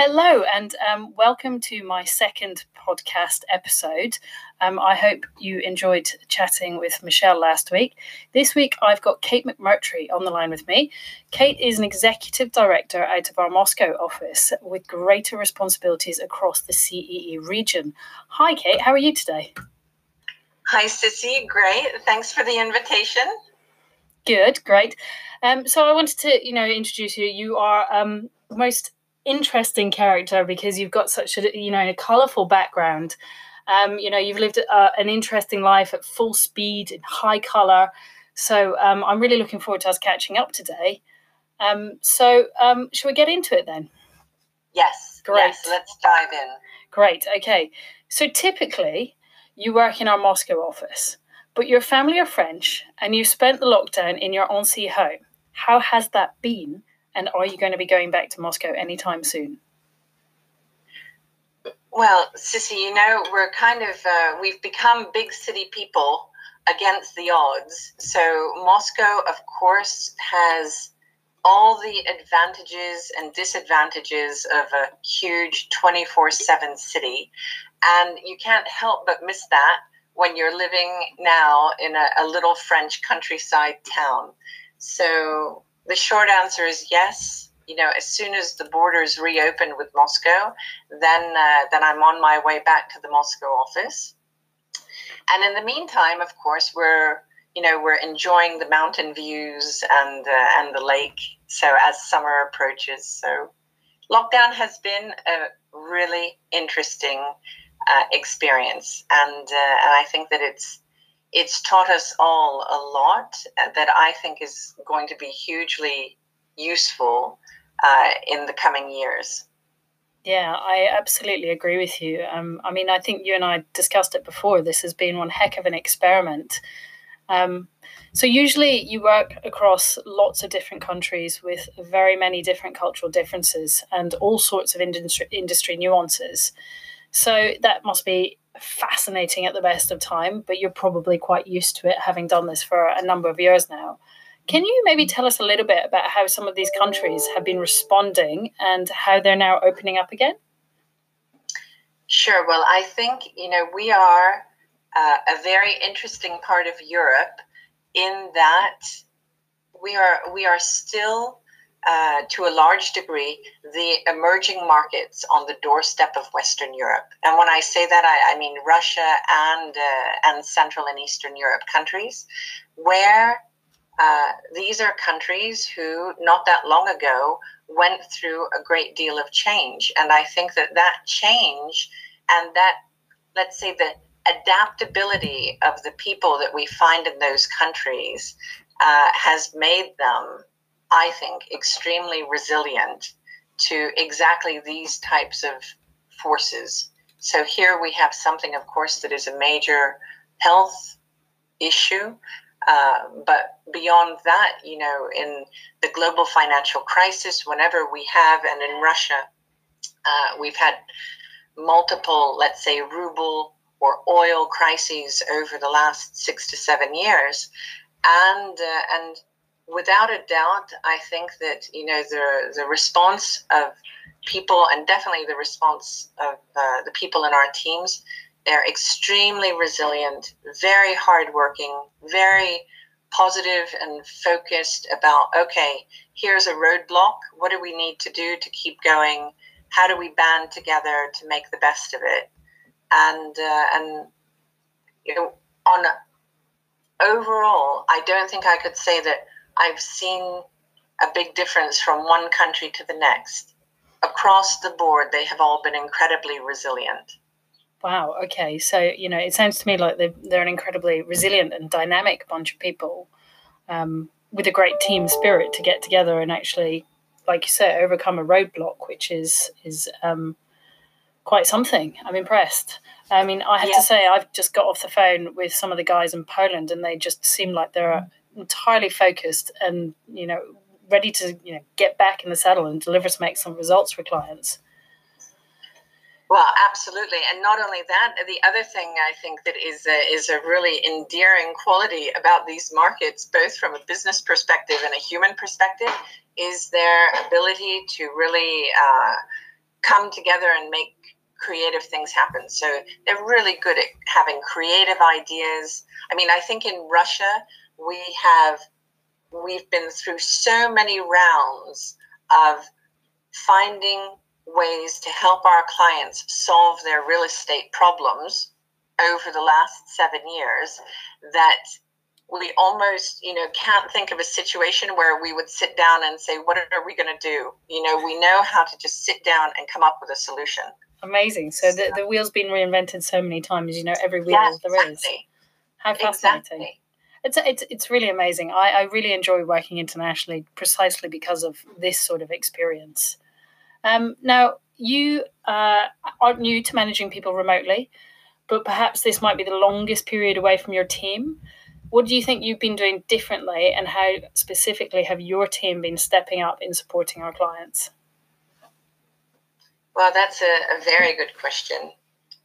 Hello, and um, welcome to my second podcast episode. Um, I hope you enjoyed chatting with Michelle last week. This week, I've got Kate McMurtry on the line with me. Kate is an executive director out of our Moscow office with greater responsibilities across the CEE region. Hi, Kate, how are you today? Hi, Sissy. Great. Thanks for the invitation. Good, great. Um, so I wanted to, you know, introduce you. You are um, most interesting character because you've got such a you know a colorful background. Um, you know, you've lived uh, an interesting life at full speed in high color. So um, I'm really looking forward to us catching up today. Um, so um, shall we get into it then? Yes. Great. Yes, let's dive in. Great. Okay. So typically, you work in our Moscow office, but your family are French, and you spent the lockdown in your Annecy home. How has that been? And are you going to be going back to Moscow anytime soon? Well, Sissy, you know, we're kind of, uh, we've become big city people against the odds. So Moscow, of course, has all the advantages and disadvantages of a huge 24 7 city. And you can't help but miss that when you're living now in a, a little French countryside town. So the short answer is yes. You know, as soon as the borders reopen with Moscow, then uh, then I'm on my way back to the Moscow office. And in the meantime, of course, we're you know we're enjoying the mountain views and uh, and the lake. So as summer approaches, so lockdown has been a really interesting uh, experience, and uh, and I think that it's it's taught us all a lot that I think is going to be hugely useful uh, in the coming years. Yeah, I absolutely agree with you. Um, I mean, I think you and I discussed it before. This has been one heck of an experiment. Um, so, usually you work across lots of different countries with very many different cultural differences and all sorts of industry, industry nuances. So, that must be fascinating at the best of time, but you're probably quite used to it having done this for a number of years now. Can you maybe tell us a little bit about how some of these countries have been responding and how they're now opening up again? Sure. Well, I think, you know, we are uh, a very interesting part of Europe in that we are we are still uh, to a large degree, the emerging markets on the doorstep of Western Europe. And when I say that, I, I mean Russia and uh, and Central and Eastern Europe countries, where uh, these are countries who, not that long ago, went through a great deal of change. And I think that that change and that, let's say, the adaptability of the people that we find in those countries uh, has made them I think, extremely resilient to exactly these types of forces. So here we have something, of course, that is a major health issue. Uh, but beyond that, you know, in the global financial crisis, whenever we have, and in Russia, uh, we've had multiple, let's say, ruble or oil crises over the last six to seven years, and uh, and without a doubt, I think that you know the the response of people, and definitely the response of uh, the people in our teams, they're extremely resilient, very hardworking, very positive and focused about okay, here's a roadblock. What do we need to do to keep going? How do we band together to make the best of it? And uh, and you know on overall, I don't think I could say that I've seen a big difference from one country to the next. Across the board, they have all been incredibly resilient. Wow. Okay. So, you know, it sounds to me like they're, they're an incredibly resilient and dynamic bunch of people um, with a great team spirit to get together and actually, like you said, overcome a roadblock, which is, is um, quite something. I'm impressed. I mean, I have yeah. to say, I've just got off the phone with some of the guys in Poland and they just seem like they're entirely focused and you know ready to you know get back in the saddle and deliver some excellent results for clients. Well, absolutely, and not only that, the other thing I think that is a, is a really endearing quality about these markets, both from a business perspective and a human perspective, is their ability to really uh, come together and make creative things happen. So they're really good at having creative ideas. I mean, I think in Russia we have we've been through so many rounds of finding ways to help our clients solve their real estate problems over the last 7 years that we almost you know can't think of a situation where we would sit down and say what are we going to do? You know we know how to just sit down and come up with a solution. Amazing. So the, the wheel's been reinvented so many times you know every wheel yes, there exactly. is how fascinating. Exactly. It's, it's it's really amazing I, I really enjoy working internationally precisely because of this sort of experience um, now you uh, aren't new to managing people remotely but perhaps this might be the longest period away from your team what do you think you've been doing differently, and how specifically have your team been stepping up in supporting our clients? Well, that's a, a very good question.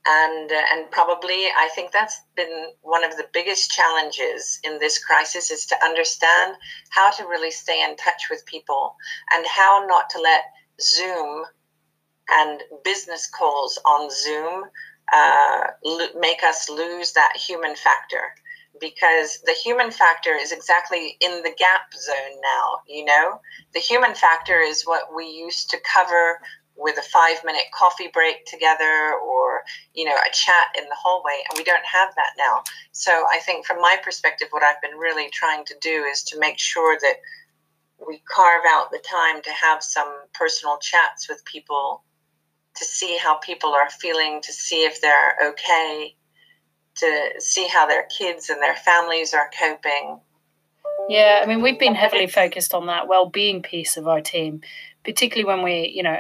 And, uh, and probably I think that's been one of the biggest challenges in this crisis is to understand how to really stay in touch with people and how not to let Zoom and business calls on Zoom uh, make us lose that human factor because the human factor is exactly in the gap zone now, you know? The human factor is what we used to cover with a five minute coffee break together or, you know, a chat in the hallway, and we don't have that now. So I think from my perspective, what I've been really trying to do is to make sure that we carve out the time to have some personal chats with people to see how people are feeling, to see if they're okay, to see how their kids and their families are coping. Yeah, I mean, we've been heavily focused on that well-being piece of our team, particularly when we, you know,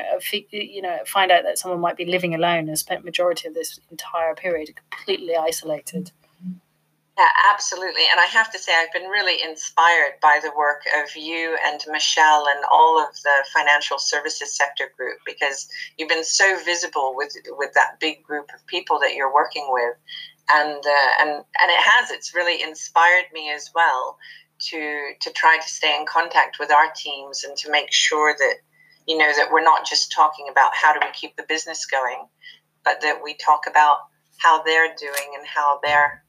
you know, find out that someone might be living alone and spent majority of this entire period completely isolated. Yeah, absolutely. And I have to say, I've been really inspired by the work of you and Michelle and all of the financial services sector group because you've been so visible with with that big group of people that you're working with and uh, and and it has it's really inspired me as well to to try to stay in contact with our teams and to make sure that you know that we're not just talking about how do we keep the business going but that we talk about how they're doing and how they're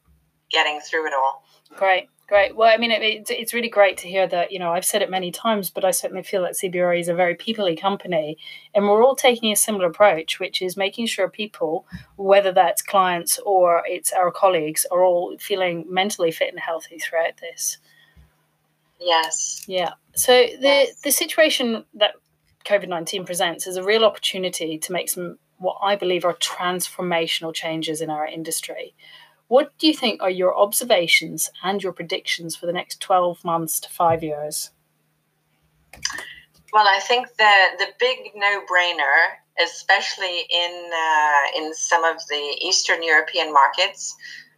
getting through it all great Great. Well, I mean, it, it's, it's really great to hear that, you know, I've said it many times, but I certainly feel that CBRE is a very peoply company. And we're all taking a similar approach, which is making sure people, whether that's clients or it's our colleagues, are all feeling mentally fit and healthy throughout this. Yes. Yeah. So the, yes. the situation that COVID 19 presents is a real opportunity to make some, what I believe are transformational changes in our industry. What do you think are your observations and your predictions for the next 12 months to five years? Well, I think the, the big no brainer, especially in, uh, in some of the Eastern European markets,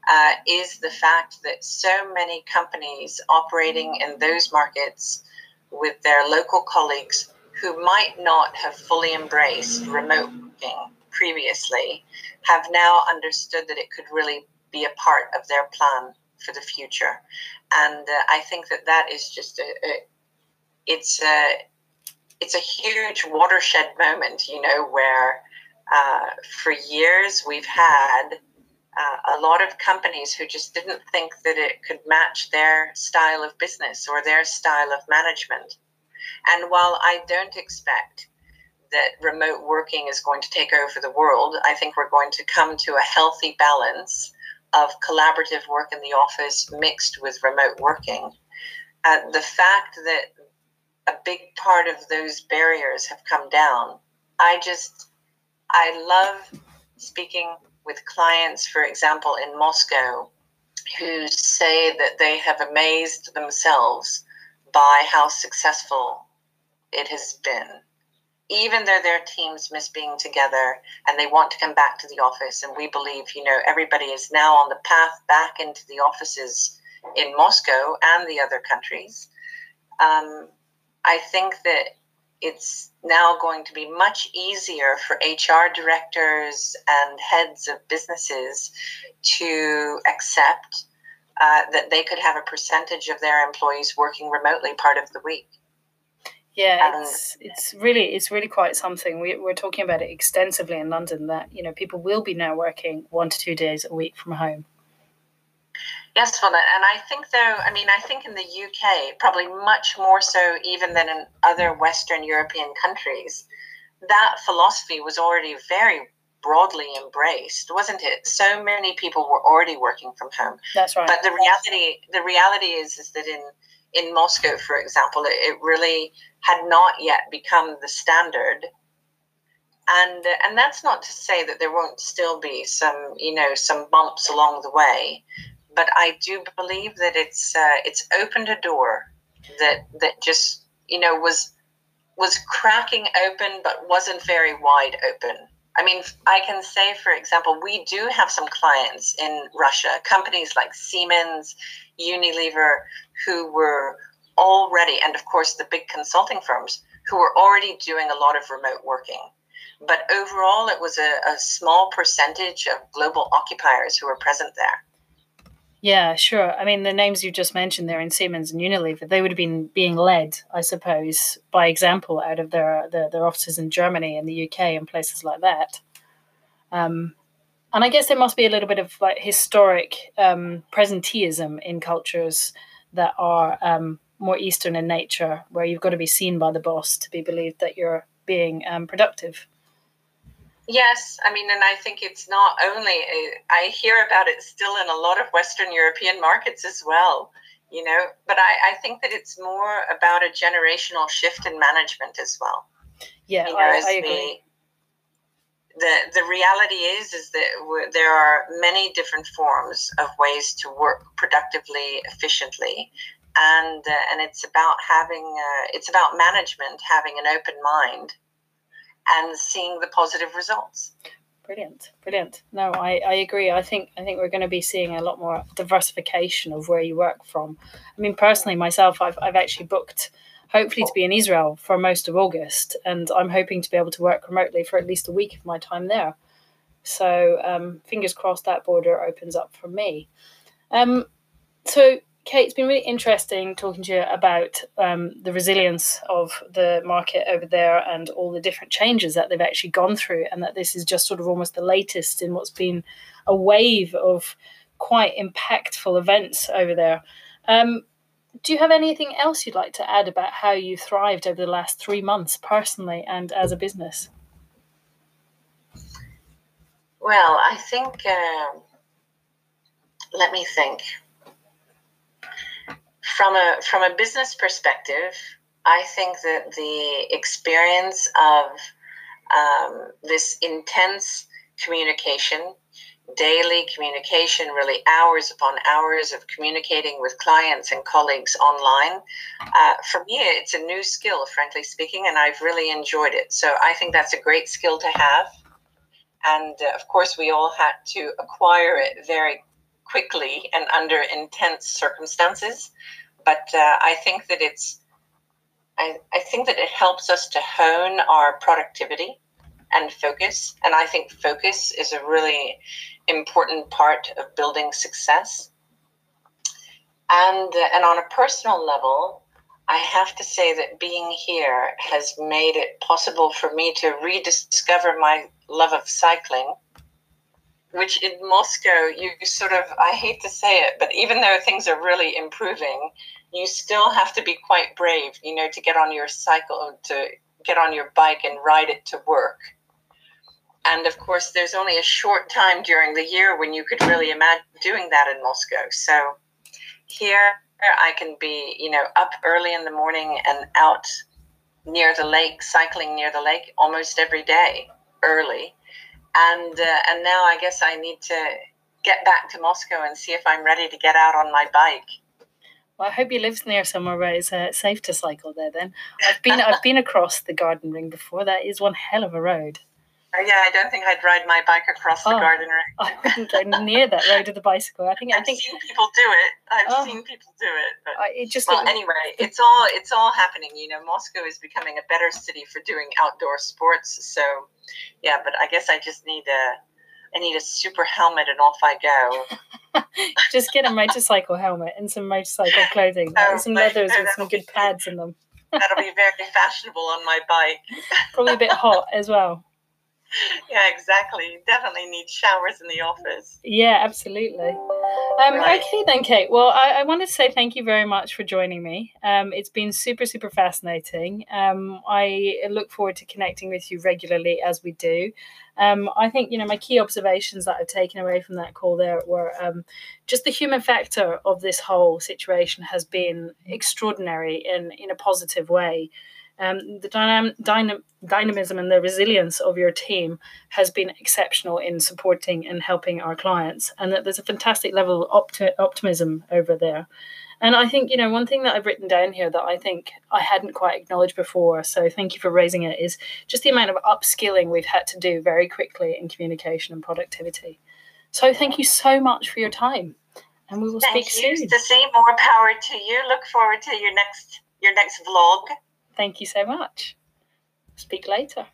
uh, is the fact that so many companies operating in those markets with their local colleagues who might not have fully embraced remote working previously have now understood that it could really be a part of their plan for the future. And uh, I think that that is just a, a it's a it's a huge watershed moment, you know, where uh, for years we've had uh, a lot of companies who just didn't think that it could match their style of business or their style of management. And while I don't expect that remote working is going to take over the world, I think we're going to come to a healthy balance of collaborative work in the office mixed with remote working. Uh, the fact that a big part of those barriers have come down, I just, I love speaking with clients, for example, in Moscow, who say that they have amazed themselves by how successful it has been. Even though their teams miss being together and they want to come back to the office and we believe you know everybody is now on the path back into the offices in moscow and the other countries um, i think that it's now going to be much easier for hr directors and heads of businesses to accept uh, that they could have a percentage of their employees working remotely part of the week Yeah, uh, it's it's really it's really quite something. We, we're talking about it extensively in London. That you know people will be now working one to two days a week from home. Yes, well, and I think though, I mean, I think in the UK, probably much more so even than in other Western European countries, that philosophy was already very broadly embraced, wasn't it? So many people were already working from home. That's right. But the reality, the reality is, is that in in Moscow, for example, it, it really had not yet become the standard and and that's not to say that there won't still be some you know some bumps along the way but I do believe that it's uh, it's opened a door that that just you know was was cracking open but wasn't very wide open. I mean, I can say, for example, we do have some clients in Russia, companies like Siemens, Unilever, who were already, and of course the big consulting firms, who were already doing a lot of remote working. But overall, it was a, a small percentage of global occupiers who were present there. Yeah, sure. I mean, the names you just mentioned there in Siemens and Unilever, they would have been being led, I suppose, by example out of their their, their offices in Germany and the UK and places like that. Um, and I guess there must be a little bit of like historic um, presenteeism in cultures that are um, more Eastern in nature, where you've got to be seen by the boss to be believed that you're being um, productive. Yes, I mean, and I think it's not only, I hear about it still in a lot of Western European markets as well, you know, but I, I think that it's more about a generational shift in management as well. Yeah, you know, I, I agree. The, the, the reality is is that there are many different forms of ways to work productively efficiently and uh, and it's about having uh, it's about management having an open mind and seeing the positive results. Brilliant, brilliant. No, I, I agree. I think I think we're going to be seeing a lot more diversification of where you work from. I mean, personally, myself, I've I've actually booked hopefully to be in Israel for most of August, and I'm hoping to be able to work remotely for at least a week of my time there. So um, fingers crossed that border opens up for me. Um, so Kate, it's been really interesting talking to you about um, the resilience of the market over there and all the different changes that they've actually gone through, and that this is just sort of almost the latest in what's been a wave of quite impactful events over there. Um, do you have anything else you'd like to add about how you thrived over the last three months, personally and as a business? Well, I think, uh, let me think from a from a business perspective, I think that the experience of um, this intense communication, daily communication, really hours upon hours of communicating with clients and colleagues online, uh, for me, it's a new skill, frankly speaking, and I've really enjoyed it. So I think that's a great skill to have. And uh, of course, we all had to acquire it very quickly and under intense circumstances. But uh, I think that it's, I, I think that it helps us to hone our productivity and focus. And I think focus is a really important part of building success. And, uh, and on a personal level, I have to say that being here has made it possible for me to rediscover my love of cycling which in Moscow, you sort of, I hate to say it, but even though things are really improving, you still have to be quite brave, you know, to get on your cycle, to get on your bike and ride it to work. And of course, there's only a short time during the year when you could really imagine doing that in Moscow. So here I can be, you know, up early in the morning and out near the lake, cycling near the lake almost every day early and uh, and now I guess I need to get back to Moscow and see if I'm ready to get out on my bike. Well, I hope you live near somewhere where it's uh, safe to cycle there. Then I've been I've been across the Garden Ring before. That is one hell of a road. Oh, yeah, I don't think I'd ride my bike across the oh, garden ring. Oh, I wouldn't go near that road with the bicycle. I think I've I think seen people do it. I've oh, seen people do it. But, I, it just well, anyway, it's all it's all happening. You know, Moscow is becoming a better city for doing outdoor sports. So, yeah, but I guess I just need a I need a super helmet and off I go. just get a motorcycle helmet and some motorcycle clothing, oh, some leathers with some good pads in them. That'll be very fashionable on my bike. Probably a bit hot as well. Yeah, exactly. Definitely need showers in the office. Yeah, absolutely. Um, right. Okay, then, Kate. Well, I, I, wanted to say thank you very much for joining me. Um, it's been super, super fascinating. Um, I look forward to connecting with you regularly as we do. Um, I think, you know, my key observations that I've taken away from that call there were um, just the human factor of this whole situation has been extraordinary in, in a positive way. Um, the dynam- dynam- dynamism and the resilience of your team has been exceptional in supporting and helping our clients, and that there's a fantastic level of opti- optimism over there. And I think, you know, one thing that I've written down here that I think I hadn't quite acknowledged before, so thank you for raising it, is just the amount of upskilling we've had to do very quickly in communication and productivity. So thank you so much for your time. And we will thank speak you. soon. To see more power to you. Look forward to your next your next vlog. Thank you so much. Speak later.